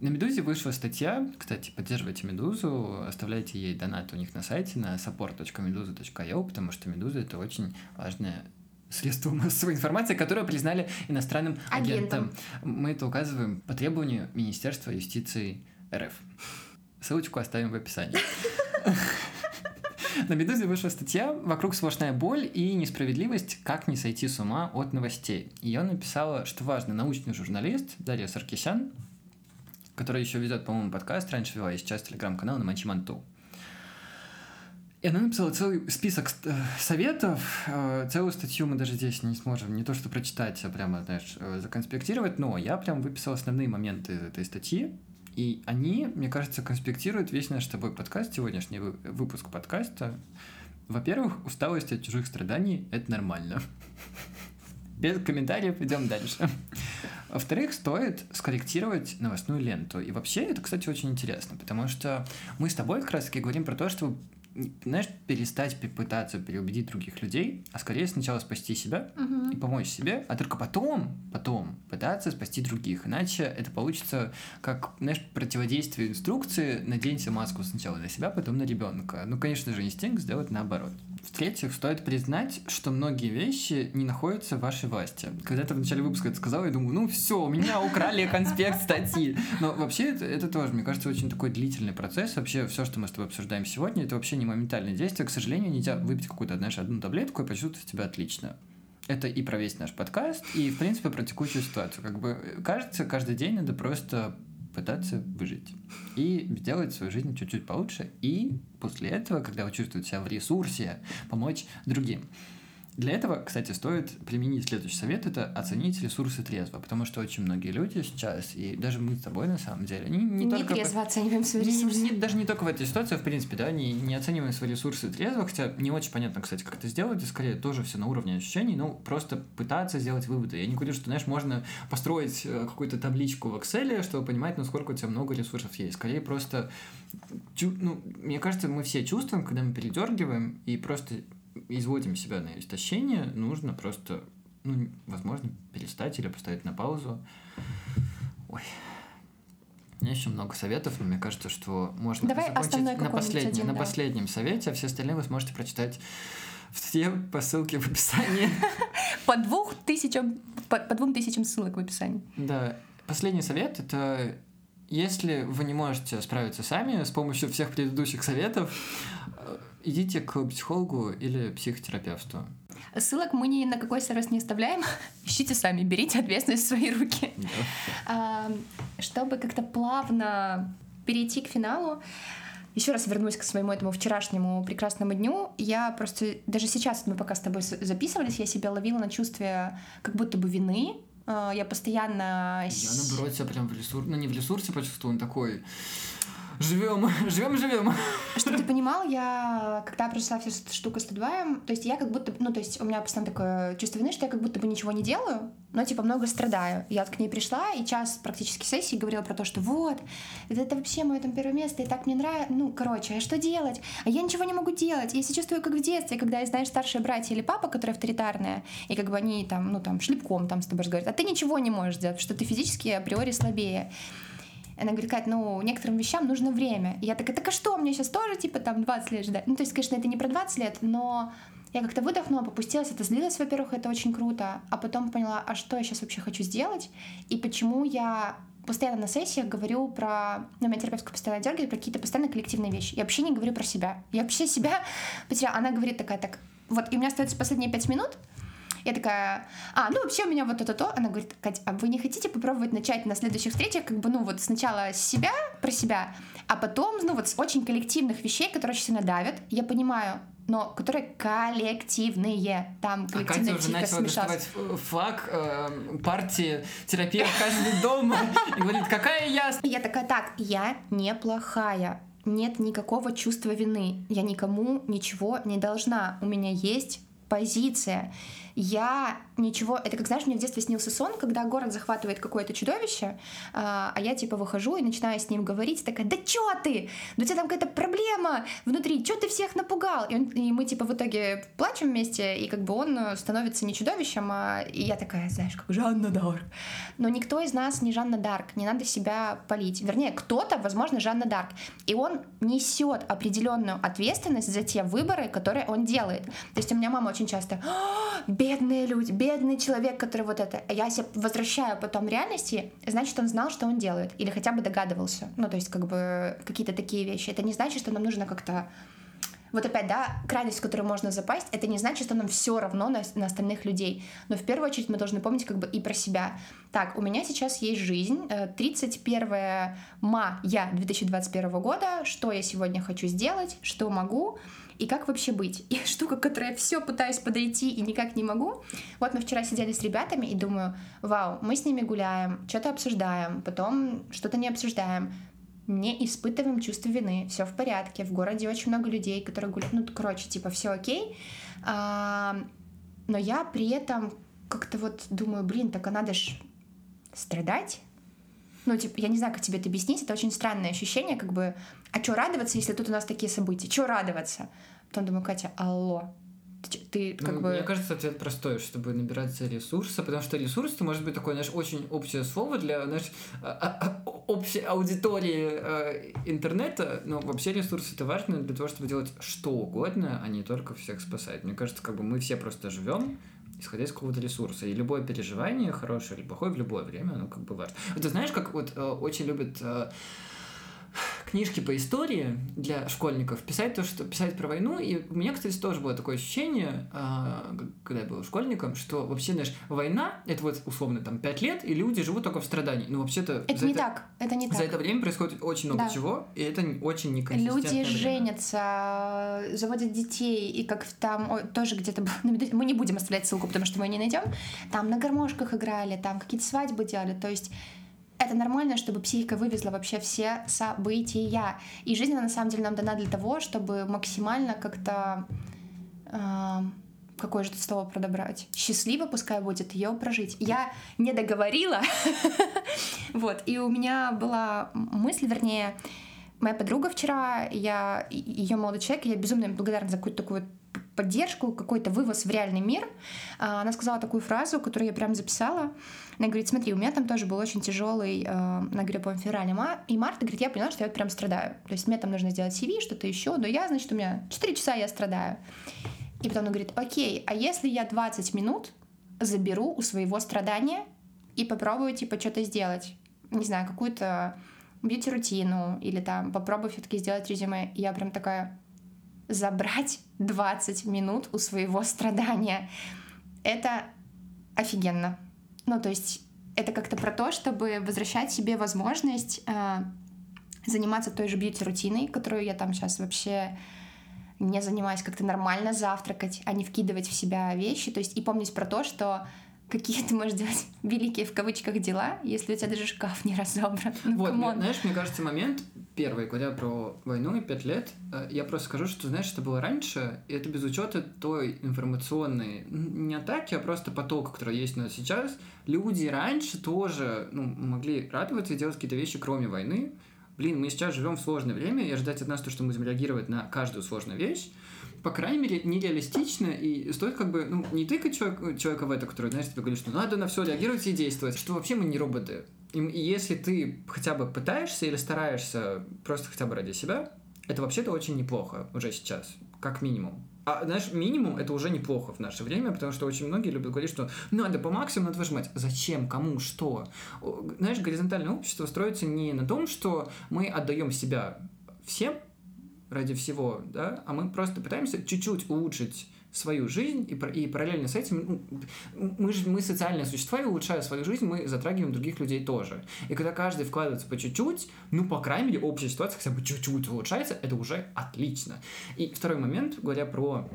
На «Медузе» вышла статья, кстати, поддерживайте «Медузу», оставляйте ей донат у них на сайте на support.meduza.io, потому что «Медуза» — это очень важная средство массовой информации, которое признали иностранным агентом. агентом. Мы это указываем по требованию Министерства юстиции РФ. Ссылочку оставим в описании. На «Медузе» вышла статья «Вокруг сплошная боль и несправедливость. Как не сойти с ума от новостей». Ее написала, что важно, научный журналист Дарья Саркисян, которая еще ведет, по-моему, подкаст, раньше вела и сейчас телеграм-канал на Мачи Манту. И она написала целый список э, советов. Э, целую статью мы даже здесь не сможем не то что прочитать, а прямо, знаешь, э, законспектировать, но я прям выписал основные моменты этой статьи, и они, мне кажется, конспектируют весь наш с тобой подкаст, сегодняшний выпуск подкаста. Во-первых, усталость от чужих страданий — это нормально. Без комментариев идем дальше. Во-вторых, стоит скорректировать новостную ленту. И вообще, это, кстати, очень интересно, потому что мы с тобой как раз-таки говорим про то, что знаешь, перестать пытаться переубедить других людей, а скорее сначала спасти себя угу. и помочь себе, а только потом, потом пытаться спасти других. Иначе это получится как, знаешь, противодействие инструкции «наденьте маску сначала на себя, потом на ребенка». Ну, конечно же, инстинкт сделать наоборот. В-третьих, стоит признать, что многие вещи не находятся в вашей власти. Когда ты в начале выпуска это сказал, я думаю, ну все, у меня украли конспект статьи. Но вообще это, это тоже, мне кажется, очень такой длительный процесс. Вообще все, что мы с тобой обсуждаем сегодня, это вообще не моментальное действие. К сожалению, нельзя выпить какую-то, знаешь, одну таблетку и почувствовать себя отлично. это и про весь наш подкаст, и, в принципе, про текущую ситуацию. Как бы, кажется, каждый день надо просто пытаться выжить и сделать свою жизнь чуть-чуть получше, и после этого, когда вы чувствуете себя в ресурсе, помочь другим. Для этого, кстати, стоит применить следующий совет, это оценить ресурсы трезво, потому что очень многие люди сейчас, и даже мы с тобой на самом деле, не, не, Не только... трезво оцениваем свои Не- ресурсы. не- даже не только в этой ситуации, а в принципе, да, не, не оцениваем свои ресурсы трезво, хотя не очень понятно, кстати, как это сделать, и скорее тоже все на уровне ощущений, ну, просто пытаться сделать выводы. Я не говорю, что, знаешь, можно построить э, какую-то табличку в Excel, чтобы понимать, насколько у тебя много ресурсов есть. Скорее просто, ну, мне кажется, мы все чувствуем, когда мы передергиваем и просто изводим себя на истощение, нужно просто, ну, возможно, перестать или поставить на паузу. Ой. У меня еще много советов, но мне кажется, что можно Давай закончить на, последнем, один, на да. последнем совете, а все остальные вы сможете прочитать все по ссылке в описании. По двух тысячам, по, по двум тысячам ссылок в описании. Да, последний совет это если вы не можете справиться сами с помощью всех предыдущих советов, идите к психологу или психотерапевту. Ссылок мы ни на какой сервис не оставляем. Ищите сами, берите ответственность в свои руки. Да. Чтобы как-то плавно перейти к финалу, еще раз вернусь к своему этому вчерашнему прекрасному дню. Я просто даже сейчас мы пока с тобой записывались, я себя ловила на чувстве как будто бы вины. А, Я постоянно Я наоборот себя прям в ресурсе, ну не в ресурсе почувствовал, он такой живем, живем, живем. Чтобы ты понимал, я, когда эту штуку с Тедваем, то есть я как будто, ну, то есть у меня постоянно такое чувство вины, что я как будто бы ничего не делаю, но, типа, много страдаю. Я вот к ней пришла, и час практически сессии говорила про то, что вот, это, вообще мое там первое место, и так мне нравится, ну, короче, а что делать? А я ничего не могу делать. Я себя чувствую, как в детстве, когда, знаешь, старшие братья или папа, которые авторитарные, и как бы они там, ну, там, шлепком там с тобой разговаривают, а ты ничего не можешь делать, что ты физически априори слабее. Она говорит, Кать, ну, некоторым вещам нужно время. И я такая, так а что, мне сейчас тоже, типа, там, 20 лет ждать? Ну, то есть, конечно, это не про 20 лет, но я как-то выдохнула, попустилась, это злилась, во-первых, это очень круто, а потом поняла, а что я сейчас вообще хочу сделать, и почему я постоянно на сессиях говорю про... Ну, меня терапевтка постоянно дергает про какие-то постоянно коллективные вещи. Я вообще не говорю про себя. Я вообще себя потеряла. Она говорит такая, так, вот, и у меня остается последние пять минут, я такая, а, ну вообще у меня вот это-то. Она говорит, Кать, а вы не хотите попробовать начать на следующих встречах, как бы, ну вот сначала с себя, про себя, а потом, ну вот с очень коллективных вещей, которые очень сильно давят, я понимаю, но которые коллективные. Там А коллективный Катя уже начала доставать флаг э, партии терапевт каждый дом и говорит, какая я я такая, так, я неплохая. Нет никакого чувства вины. Я никому ничего не должна. У меня есть позиция. Я ничего... Это как, знаешь, мне в детстве снился сон, когда город захватывает какое-то чудовище, а а я типа выхожу и начинаю с ним говорить, такая, да чё ты? Да у тебя там какая-то проблема внутри, чё ты всех напугал? И, он- и мы типа в итоге плачем вместе, и как бы он становится не чудовищем, а и я такая, знаешь, как Жанна Дарк. Но никто из нас не Жанна Дарк, не надо себя полить. Вернее, кто-то, возможно, Жанна Дарк. И он несет определенную ответственность за те выборы, которые он делает. То есть у меня мама очень часто, «А, бедные люди, бедный человек, который вот это. Я себя возвращаю потом реальности, значит, он знал, что он делает. Или хотя бы догадывался. Ну, то есть, как бы, какие-то такие вещи. Это не значит, что нам нужно как-то вот опять, да, крайность, в которую можно запасть, это не значит, что нам все равно на, на остальных людей. Но в первую очередь мы должны помнить как бы и про себя. Так, у меня сейчас есть жизнь, э, 31 мая 2021 года, что я сегодня хочу сделать, что могу, и как вообще быть. И штука, к которой я все пытаюсь подойти и никак не могу. Вот мы вчера сидели с ребятами и думаю, вау, мы с ними гуляем, что-то обсуждаем, потом что-то не обсуждаем не испытываем чувство вины, все в порядке, в городе очень много людей, которые гуляют, ну, короче, типа, все окей, А, но я при этом как-то вот думаю, блин, так а надо ж страдать, ну, типа, я не знаю, как тебе это объяснить, это очень странное ощущение, как бы, а что радоваться, если тут у нас такие события, что радоваться? Потом думаю, Катя, алло, ты, ты как Ну, бы... Мне кажется, ответ простой, чтобы набираться ресурса, потому что ресурс это может быть такое, знаешь, очень общее слово для, знаешь, а- а- а- общей аудитории интернета, но вообще ресурс это важно для того, чтобы делать что угодно, а не только всех спасать. Мне кажется, как бы мы все просто живем исходя из какого-то ресурса. И любое переживание, хорошее или плохое, в любое время, оно как бы важно. Ты знаешь, как вот э, очень любят э, книжки по истории для школьников, писать то, что писать про войну. И у меня, кстати, тоже было такое ощущение, а, когда я был школьником, что вообще, знаешь, война — это вот условно там пять лет, и люди живут только в страдании. Ну, вообще-то... Это не это, так, это не за так. За это время происходит очень много да. чего, и это очень неконсистентно. Люди женятся, заводят детей, и как там о, тоже где-то... Мы не будем оставлять ссылку, потому что мы ее не найдем. Там на гармошках играли, там какие-то свадьбы делали, то есть это нормально, чтобы психика вывезла вообще все события. И жизнь, она на самом деле нам дана для того, чтобы максимально как-то... Э, какое же тут слово продобрать? Счастливо пускай будет ее прожить. Я не договорила. вот. И у меня была мысль, вернее, моя подруга вчера, я ее молодой человек, я безумно благодарна за какую-то такую поддержку, какой-то вывоз в реальный мир. А, она сказала такую фразу, которую я прям записала. Она говорит, смотри, у меня там тоже был очень тяжелый, э, она говорит, по февраль и март, и говорит, я поняла, что я вот прям страдаю. То есть мне там нужно сделать CV, что-то еще, но я, значит, у меня 4 часа я страдаю. И потом она говорит, окей, а если я 20 минут заберу у своего страдания и попробую, типа, что-то сделать? Не знаю, какую-то бьюти-рутину или там попробую все-таки сделать резюме. И я прям такая, забрать 20 минут у своего страдания. Это офигенно. Ну, то есть это как-то про то, чтобы возвращать себе возможность э, заниматься той же бьюти-рутиной, которую я там сейчас вообще не занимаюсь, как-то нормально завтракать, а не вкидывать в себя вещи. То есть и помнить про то, что какие ты можешь делать великие в кавычках дела, если у тебя даже шкаф не разобран. Ну, вот, мне, знаешь, мне кажется, момент первый, говоря про войну и пять лет, э, я просто скажу, что, знаешь, что было раньше, и это без учета той информационной, не атаки, а просто потока, который есть у нас сейчас. Люди раньше тоже ну, могли радоваться и делать какие-то вещи, кроме войны. Блин, мы сейчас живем в сложное время, и ожидать от нас то, что мы будем реагировать на каждую сложную вещь, по крайней мере, нереалистично, и стоит как бы, ну, не тыкать человек, человека в это, который, знаешь, тебе говорит, что надо на все реагировать и действовать, что вообще мы не роботы. И, и если ты хотя бы пытаешься или стараешься просто хотя бы ради себя, это вообще-то очень неплохо уже сейчас, как минимум. А, знаешь, минимум это уже неплохо в наше время, потому что очень многие любят говорить, что надо по максимуму надо выжимать. Зачем? Кому? Что? Знаешь, горизонтальное общество строится не на том, что мы отдаем себя всем, ради всего, да, а мы просто пытаемся чуть-чуть улучшить свою жизнь, и, и параллельно с этим ну, мы же мы социальные существа, и улучшая свою жизнь, мы затрагиваем других людей тоже. И когда каждый вкладывается по чуть-чуть, ну, по крайней мере, общая ситуация хотя бы чуть-чуть улучшается, это уже отлично. И второй момент, говоря про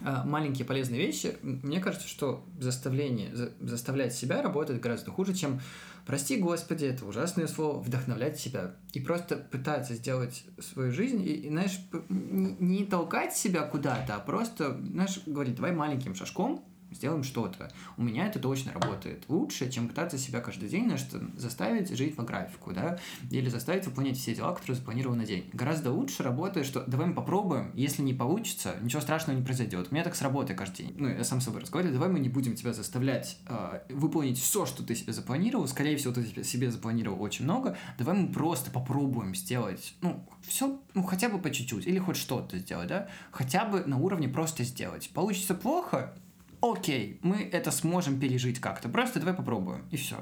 маленькие полезные вещи, мне кажется, что заставление, за, заставлять себя работает гораздо хуже, чем прости господи, это ужасное слово, вдохновлять себя. И просто пытаться сделать свою жизнь, и, и знаешь, не, не толкать себя куда-то, а просто, знаешь, говорить, давай маленьким шажком, сделаем что-то. У меня это точно работает лучше, чем пытаться себя каждый день знаешь, заставить жить по графику, да, или заставить выполнять все дела, которые запланированы на день. Гораздо лучше работает, что давай мы попробуем, если не получится, ничего страшного не произойдет. У меня так сработает каждый день. Ну, я сам с собой разговариваю, давай мы не будем тебя заставлять э, выполнить все, что ты себе запланировал. Скорее всего, ты себе запланировал очень много. Давай мы просто попробуем сделать, ну, все, ну, хотя бы по чуть-чуть, или хоть что-то сделать, да, хотя бы на уровне просто сделать. Получится плохо, окей, мы это сможем пережить как-то. Просто давай попробуем, и все.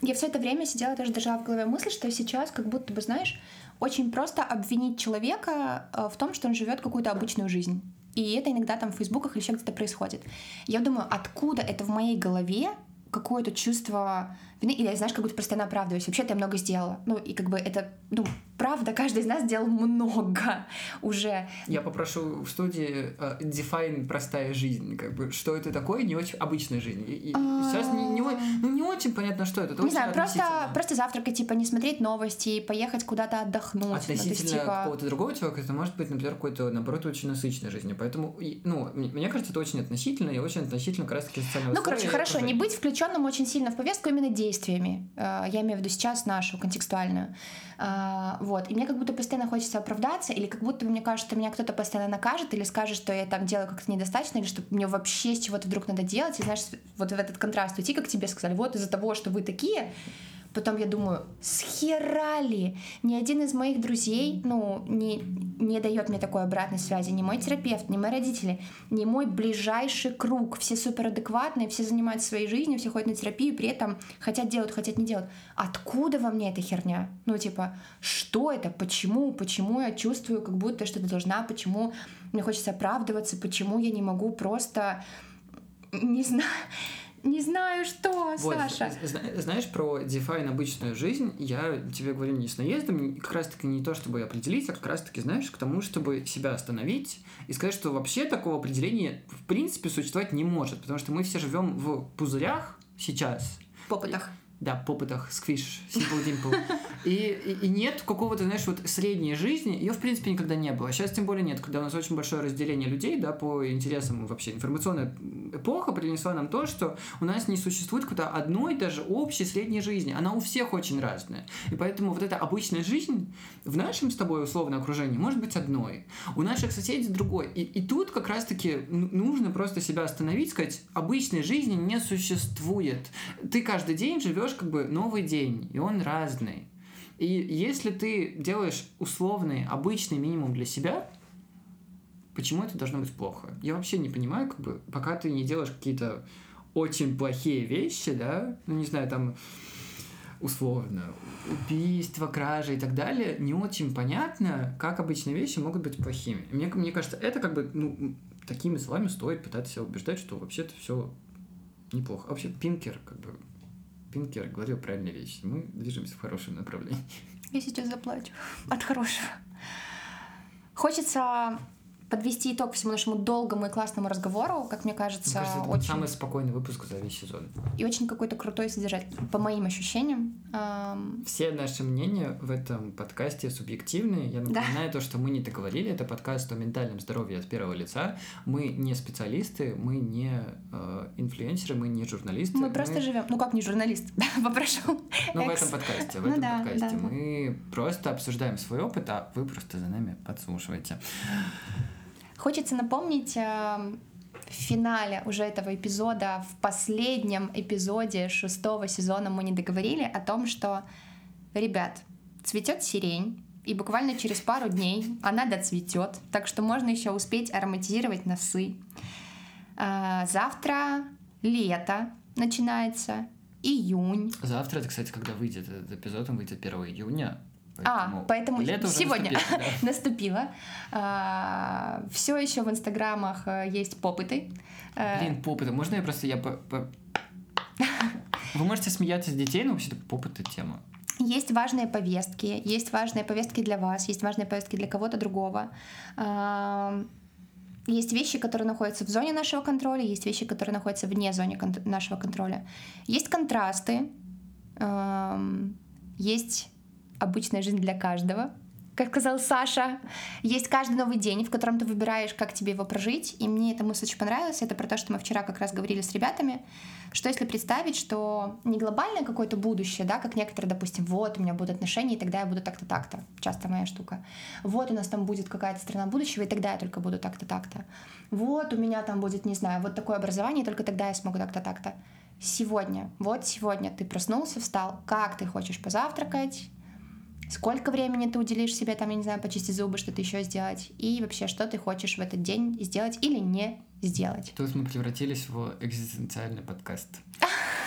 Я все это время сидела, тоже держала в голове мысль, что сейчас как будто бы, знаешь, очень просто обвинить человека э, в том, что он живет какую-то обычную жизнь. И это иногда там в фейсбуках или еще где-то происходит. Я думаю, откуда это в моей голове какое-то чувство вины, или, знаешь, как будто постоянно оправдываюсь. Вообще-то я много сделала. Ну, и как бы это, ну, правда, каждый из нас сделал много уже. Я попрошу в студии uh, define простая жизнь, как бы, что это такое, не очень обычная жизнь. И, и сейчас не, не, ну, не очень понятно, что это. это не знаю, просто, просто завтракать, типа, не смотреть новости, поехать куда-то отдохнуть. Ну, относительно ну, есть, типа... какого-то другого человека, это может быть, например, какой-то, наоборот, очень насыщенной жизни. Поэтому, ну, мне кажется, это очень относительно и очень относительно как раз-таки социального Ну, короче, хорошо, не быть включенным очень сильно в повестку именно действиями. Э, я имею в виду сейчас нашу, контекстуальную. Э, вот. И мне как будто постоянно хочется оправдаться, или как будто, мне кажется, меня кто-то постоянно накажет, или скажет, что я там делаю как-то недостаточно, или что мне вообще с чего-то вдруг надо делать. И знаешь, вот в этот контраст уйти, как тебе сказали, вот из-за того, что вы такие, Потом я думаю, схерали! Ни один из моих друзей, ну, не, не дает мне такой обратной связи. Ни мой терапевт, ни мои родители, ни мой ближайший круг. Все суперадекватные, все занимаются своей жизнью, все ходят на терапию, при этом хотят делать, хотят не делать. Откуда во мне эта херня? Ну, типа, что это? Почему? Почему я чувствую, как будто что-то должна? Почему мне хочется оправдываться? Почему я не могу просто... Не знаю не знаю, что, вот, Саша. Знаешь, про Define обычную жизнь я тебе говорю не с наездом, как раз-таки не то, чтобы определить, а как раз-таки, знаешь, к тому, чтобы себя остановить и сказать, что вообще такого определения в принципе существовать не может, потому что мы все живем в пузырях сейчас. В попытах да, попытах сквиш, simple dimple. И, и, и нет какого-то, знаешь, вот средней жизни, ее, в принципе, никогда не было. Сейчас тем более нет, когда у нас очень большое разделение людей, да, по интересам вообще. Информационная эпоха принесла нам то, что у нас не существует какой-то одной даже общей средней жизни. Она у всех очень разная. И поэтому вот эта обычная жизнь в нашем с тобой условно окружении может быть одной. У наших соседей другой. И, и тут как раз-таки нужно просто себя остановить, сказать, обычной жизни не существует. Ты каждый день живешь живешь как бы новый день, и он разный. И если ты делаешь условный, обычный минимум для себя, почему это должно быть плохо? Я вообще не понимаю, как бы, пока ты не делаешь какие-то очень плохие вещи, да, ну, не знаю, там, условно, убийство, кражи и так далее, не очень понятно, как обычные вещи могут быть плохими. Мне, мне кажется, это как бы, ну, такими словами стоит пытаться себя убеждать, что вообще-то все неплохо. А вообще, Пинкер, как бы, Пинкер говорил правильные вещи. Мы движемся в хорошем направлении. Я сейчас заплачу от хорошего. Хочется подвести итог всему нашему долгому и классному разговору, как мне кажется, кажется это очень... самый спокойный выпуск за весь сезон. И очень какой-то крутой содержательный, по моим ощущениям. Эм... Все наши мнения в этом подкасте субъективные. Я напоминаю да. то, что мы не договорили. Это подкаст о ментальном здоровье от первого лица. Мы не специалисты, мы не э, инфлюенсеры, мы не журналисты. Мы, мы... просто живем. Ну как не журналист? Попрошу. Ну в этом подкасте, в ну, этом подкасте мы просто обсуждаем свой опыт, а вы просто за нами подслушиваете. Хочется напомнить э, в финале уже этого эпизода, в последнем эпизоде шестого сезона мы не договорили о том, что, ребят, цветет сирень, и буквально через пару дней она доцветет, так что можно еще успеть ароматизировать носы. Э, завтра лето начинается, июнь. Завтра, это, кстати, когда выйдет этот эпизод, он выйдет 1 июня. Поэтому а, поэтому лето сегодня наступило. Да. наступило. А, все еще в инстаграмах э, есть попыты. Э, Блин, попыты. Можно я просто я по, по... Вы можете смеяться с детей, но вообще-то попыты тема. Есть важные повестки, есть важные повестки для вас, есть важные повестки для кого-то другого. А, есть вещи, которые находятся в зоне нашего контроля, есть вещи, которые находятся вне зоны кон- нашего контроля. Есть контрасты, есть обычная жизнь для каждого. Как сказал Саша, есть каждый новый день, в котором ты выбираешь, как тебе его прожить. И мне эта мысль очень понравилась. Это про то, что мы вчера как раз говорили с ребятами, что если представить, что не глобальное какое-то будущее, да, как некоторые, допустим, вот у меня будут отношения, и тогда я буду так-то, так-то. Часто моя штука. Вот у нас там будет какая-то страна будущего, и тогда я только буду так-то, так-то. Вот у меня там будет, не знаю, вот такое образование, и только тогда я смогу так-то, так-то. Сегодня, вот сегодня ты проснулся, встал, как ты хочешь позавтракать, сколько времени ты уделишь себе, там, я не знаю, почистить зубы, что-то еще сделать, и вообще, что ты хочешь в этот день сделать или не сделать. То есть мы превратились в экзистенциальный подкаст.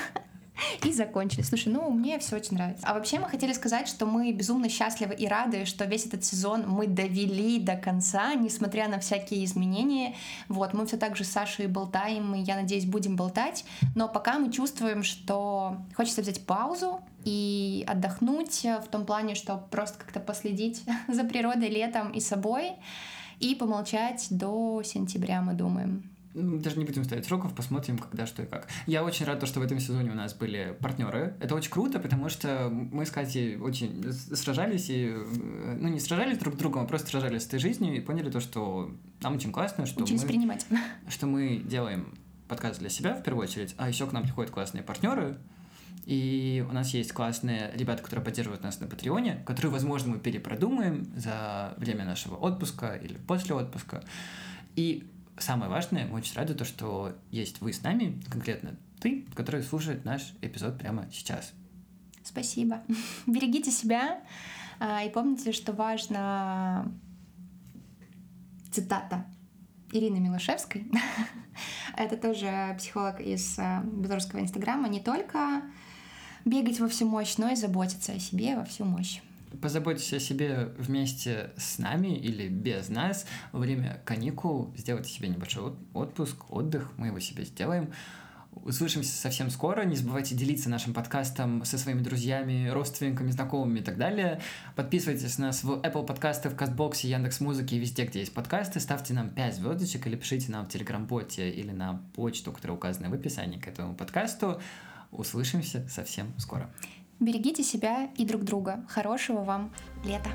и закончили. Слушай, ну, мне все очень нравится. А вообще мы хотели сказать, что мы безумно счастливы и рады, что весь этот сезон мы довели до конца, несмотря на всякие изменения. Вот, мы все так же с Сашей болтаем, и я надеюсь, будем болтать. Но пока мы чувствуем, что хочется взять паузу, и отдохнуть в том плане, что просто как-то последить за природой летом и собой и помолчать до сентября, мы думаем. Даже не будем ставить сроков, посмотрим, когда, что и как. Я очень рад, что в этом сезоне у нас были партнеры. Это очень круто, потому что мы с Катей очень сражались и, ну, не сражались друг с другом, а просто сражались с этой жизнью и поняли то, что нам очень классно, что Учились мы, принимать. что мы делаем подкаст для себя в первую очередь, а еще к нам приходят классные партнеры, и у нас есть классные ребята, которые поддерживают нас на Патреоне, которые, возможно, мы перепродумаем за время нашего отпуска или после отпуска. И самое важное, мы очень рады, то, что есть вы с нами, конкретно ты, который слушает наш эпизод прямо сейчас. Спасибо. Берегите себя а, и помните, что важно цитата Ирины Милошевской. Это тоже психолог из а, белорусского инстаграма. Не только бегать во всю мощь, но и заботиться о себе во всю мощь. Позаботьтесь о себе вместе с нами или без нас во время каникул. Сделайте себе небольшой отпуск, отдых. Мы его себе сделаем. Услышимся совсем скоро. Не забывайте делиться нашим подкастом со своими друзьями, родственниками, знакомыми и так далее. Подписывайтесь на нас в Apple подкасты, в Кастбоксе, Яндекс Музыке и везде, где есть подкасты. Ставьте нам 5 звездочек или пишите нам в Телеграм-боте или на почту, которая указана в описании к этому подкасту. Услышимся совсем скоро. Берегите себя и друг друга. Хорошего вам лета!